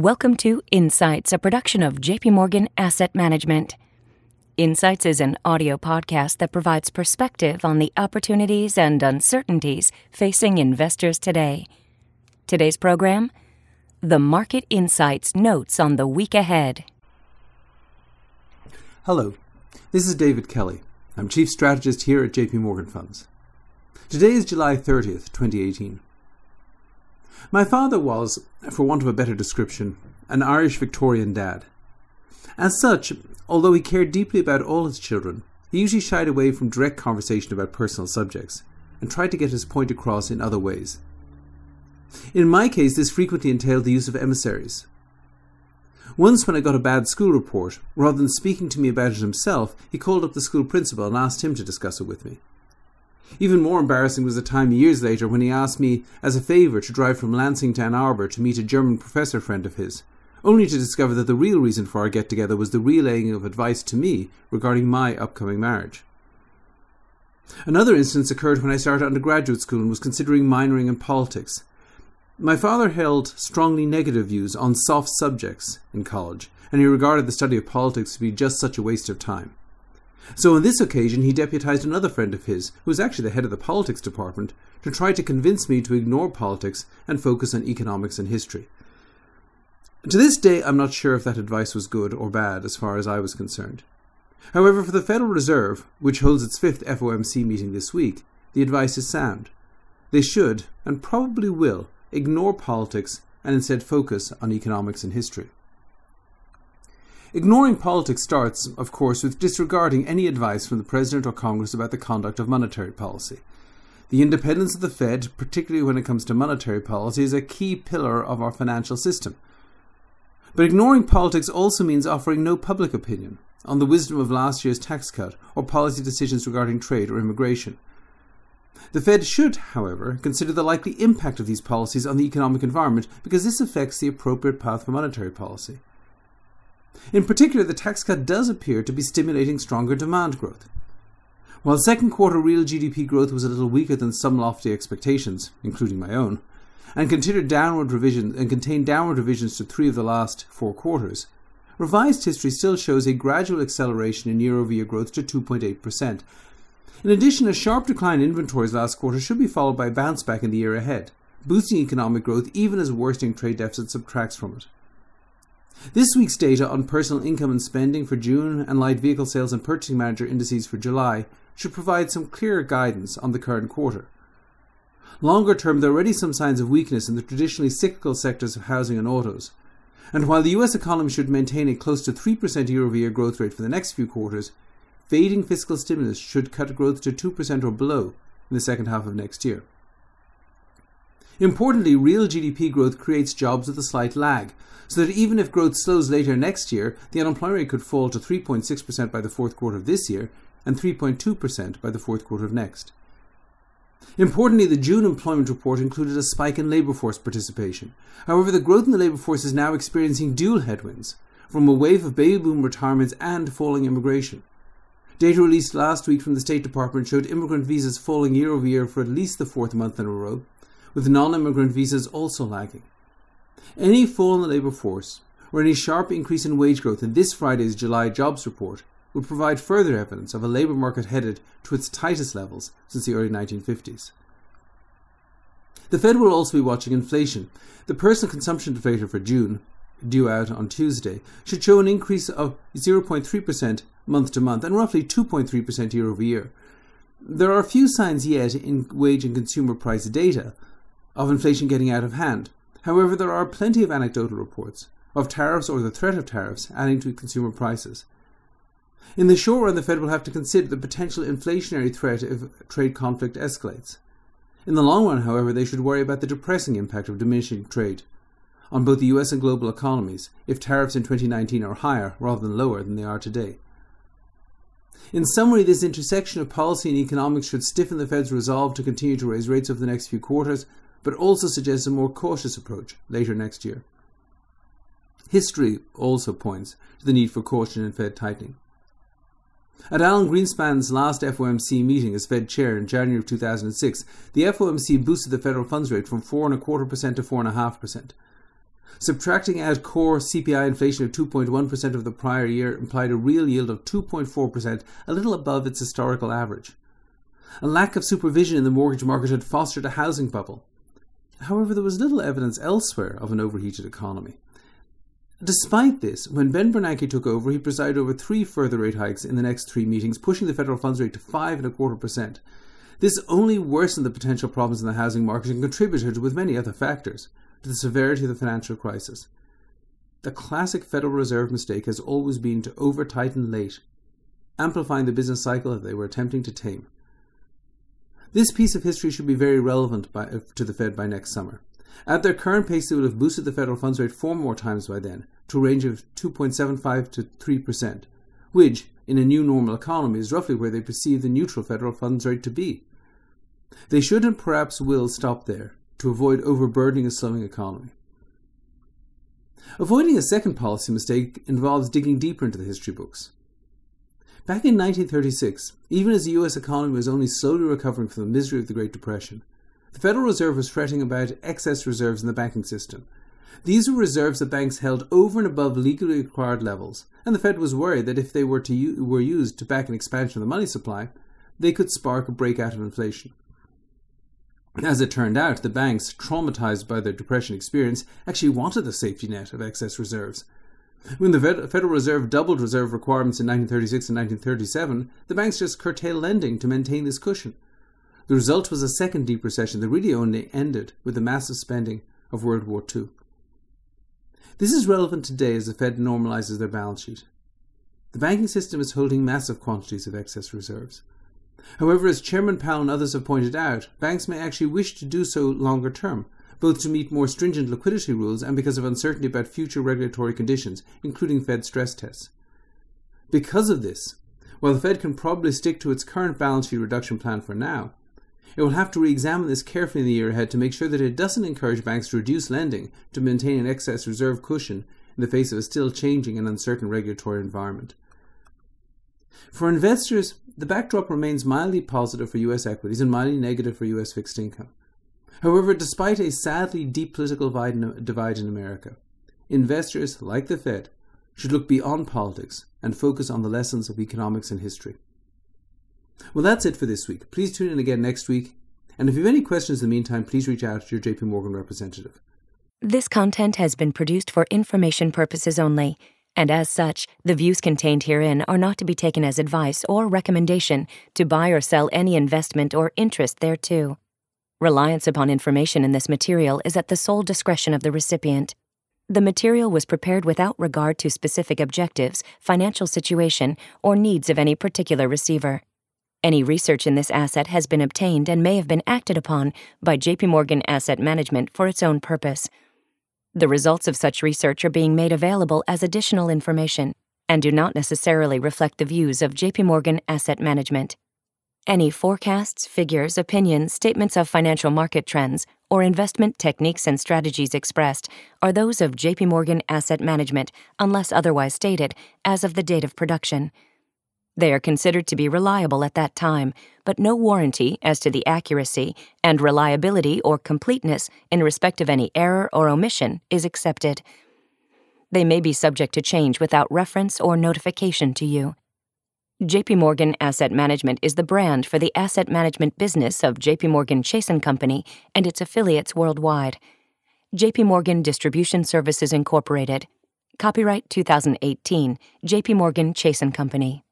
Welcome to Insights, a production of JP Morgan Asset Management. Insights is an audio podcast that provides perspective on the opportunities and uncertainties facing investors today. Today's program The Market Insights Notes on the Week Ahead. Hello, this is David Kelly. I'm Chief Strategist here at JP Morgan Funds. Today is July 30th, 2018. My father was, for want of a better description, an Irish Victorian dad. As such, although he cared deeply about all his children, he usually shied away from direct conversation about personal subjects and tried to get his point across in other ways. In my case, this frequently entailed the use of emissaries. Once, when I got a bad school report, rather than speaking to me about it himself, he called up the school principal and asked him to discuss it with me. Even more embarrassing was the time years later when he asked me, as a favour, to drive from Lansing to Ann Arbor to meet a German professor friend of his, only to discover that the real reason for our get together was the relaying of advice to me regarding my upcoming marriage. Another instance occurred when I started undergraduate school and was considering minoring in politics. My father held strongly negative views on soft subjects in college, and he regarded the study of politics to be just such a waste of time. So on this occasion, he deputized another friend of his, who was actually the head of the politics department, to try to convince me to ignore politics and focus on economics and history. To this day, I'm not sure if that advice was good or bad as far as I was concerned. However, for the Federal Reserve, which holds its fifth FOMC meeting this week, the advice is sound. They should, and probably will, ignore politics and instead focus on economics and history. Ignoring politics starts, of course, with disregarding any advice from the President or Congress about the conduct of monetary policy. The independence of the Fed, particularly when it comes to monetary policy, is a key pillar of our financial system. But ignoring politics also means offering no public opinion on the wisdom of last year's tax cut or policy decisions regarding trade or immigration. The Fed should, however, consider the likely impact of these policies on the economic environment because this affects the appropriate path for monetary policy. In particular, the tax cut does appear to be stimulating stronger demand growth. While second quarter real GDP growth was a little weaker than some lofty expectations, including my own, and considered downward revisions and contained downward revisions to three of the last four quarters, revised history still shows a gradual acceleration in year-over-year growth to 2.8%. In addition, a sharp decline in inventories last quarter should be followed by a bounce back in the year ahead, boosting economic growth even as worsening trade deficit subtracts from it. This week's data on personal income and spending for June and light vehicle sales and purchasing manager indices for July should provide some clearer guidance on the current quarter. Longer term, there are already some signs of weakness in the traditionally cyclical sectors of housing and autos. And while the US economy should maintain a close to 3% year over year growth rate for the next few quarters, fading fiscal stimulus should cut growth to 2% or below in the second half of next year. Importantly, real GDP growth creates jobs with a slight lag, so that even if growth slows later next year, the unemployment rate could fall to 3.6% by the fourth quarter of this year and 3.2% by the fourth quarter of next. Importantly, the June employment report included a spike in labour force participation. However, the growth in the labour force is now experiencing dual headwinds from a wave of baby boom retirements and falling immigration. Data released last week from the State Department showed immigrant visas falling year over year for at least the fourth month in a row, with non immigrant visas also lagging. Any fall in the labour force, or any sharp increase in wage growth in this Friday's July jobs report, would provide further evidence of a labour market headed to its tightest levels since the early 1950s. The Fed will also be watching inflation. The personal consumption deflator for June, due out on Tuesday, should show an increase of 0.3% month to month and roughly 2.3% year over year. There are few signs yet in wage and consumer price data of inflation getting out of hand. However, there are plenty of anecdotal reports of tariffs or the threat of tariffs adding to consumer prices. In the short run, the Fed will have to consider the potential inflationary threat if trade conflict escalates. In the long run, however, they should worry about the depressing impact of diminishing trade on both the US and global economies if tariffs in 2019 are higher rather than lower than they are today. In summary, this intersection of policy and economics should stiffen the Fed's resolve to continue to raise rates over the next few quarters but also suggests a more cautious approach later next year. History also points to the need for caution in Fed tightening. At Alan Greenspan's last FOMC meeting as Fed chair in January of 2006, the FOMC boosted the federal funds rate from 4.25% to 4.5%. Subtracting out core CPI inflation of 2.1% of the prior year implied a real yield of 2.4%, a little above its historical average. A lack of supervision in the mortgage market had fostered a housing bubble. However, there was little evidence elsewhere of an overheated economy. Despite this, when Ben Bernanke took over, he presided over three further rate hikes in the next three meetings, pushing the federal funds rate to five and a quarter percent. This only worsened the potential problems in the housing market and contributed, with many other factors, to the severity of the financial crisis. The classic Federal Reserve mistake has always been to over tighten late, amplifying the business cycle that they were attempting to tame. This piece of history should be very relevant by, uh, to the Fed by next summer. At their current pace, they would have boosted the federal funds rate four more times by then, to a range of 2.75 to 3%, which, in a new normal economy, is roughly where they perceive the neutral federal funds rate to be. They should and perhaps will stop there to avoid overburdening a slowing economy. Avoiding a second policy mistake involves digging deeper into the history books. Back in 1936, even as the US economy was only slowly recovering from the misery of the Great Depression, the Federal Reserve was fretting about excess reserves in the banking system. These were reserves that banks held over and above legally required levels, and the Fed was worried that if they were, to u- were used to back an expansion of the money supply, they could spark a breakout of inflation. As it turned out, the banks, traumatized by their depression experience, actually wanted the safety net of excess reserves. When the Federal Reserve doubled reserve requirements in 1936 and 1937, the banks just curtailed lending to maintain this cushion. The result was a second deep recession that really only ended with the massive spending of World War II. This is relevant today as the Fed normalizes their balance sheet. The banking system is holding massive quantities of excess reserves. However, as Chairman Powell and others have pointed out, banks may actually wish to do so longer term, both to meet more stringent liquidity rules and because of uncertainty about future regulatory conditions, including Fed stress tests. Because of this, while the Fed can probably stick to its current balance sheet reduction plan for now, it will have to re examine this carefully in the year ahead to make sure that it doesn't encourage banks to reduce lending to maintain an excess reserve cushion in the face of a still changing and uncertain regulatory environment. For investors, the backdrop remains mildly positive for US equities and mildly negative for US fixed income. However, despite a sadly deep political divide in America, investors, like the Fed, should look beyond politics and focus on the lessons of economics and history. Well, that's it for this week. Please tune in again next week. And if you have any questions in the meantime, please reach out to your JP Morgan representative. This content has been produced for information purposes only, and as such, the views contained herein are not to be taken as advice or recommendation to buy or sell any investment or interest thereto. Reliance upon information in this material is at the sole discretion of the recipient. The material was prepared without regard to specific objectives, financial situation, or needs of any particular receiver. Any research in this asset has been obtained and may have been acted upon by JP Morgan Asset Management for its own purpose. The results of such research are being made available as additional information and do not necessarily reflect the views of JP Morgan Asset Management. Any forecasts, figures, opinions, statements of financial market trends, or investment techniques and strategies expressed are those of JP Morgan Asset Management unless otherwise stated as of the date of production. They are considered to be reliable at that time, but no warranty as to the accuracy and reliability or completeness in respect of any error or omission is accepted. They may be subject to change without reference or notification to you. JP Morgan Asset Management is the brand for the asset management business of JP Morgan Chase & Company and its affiliates worldwide. JP Morgan Distribution Services Incorporated. Copyright 2018, JP Morgan Chase & Company.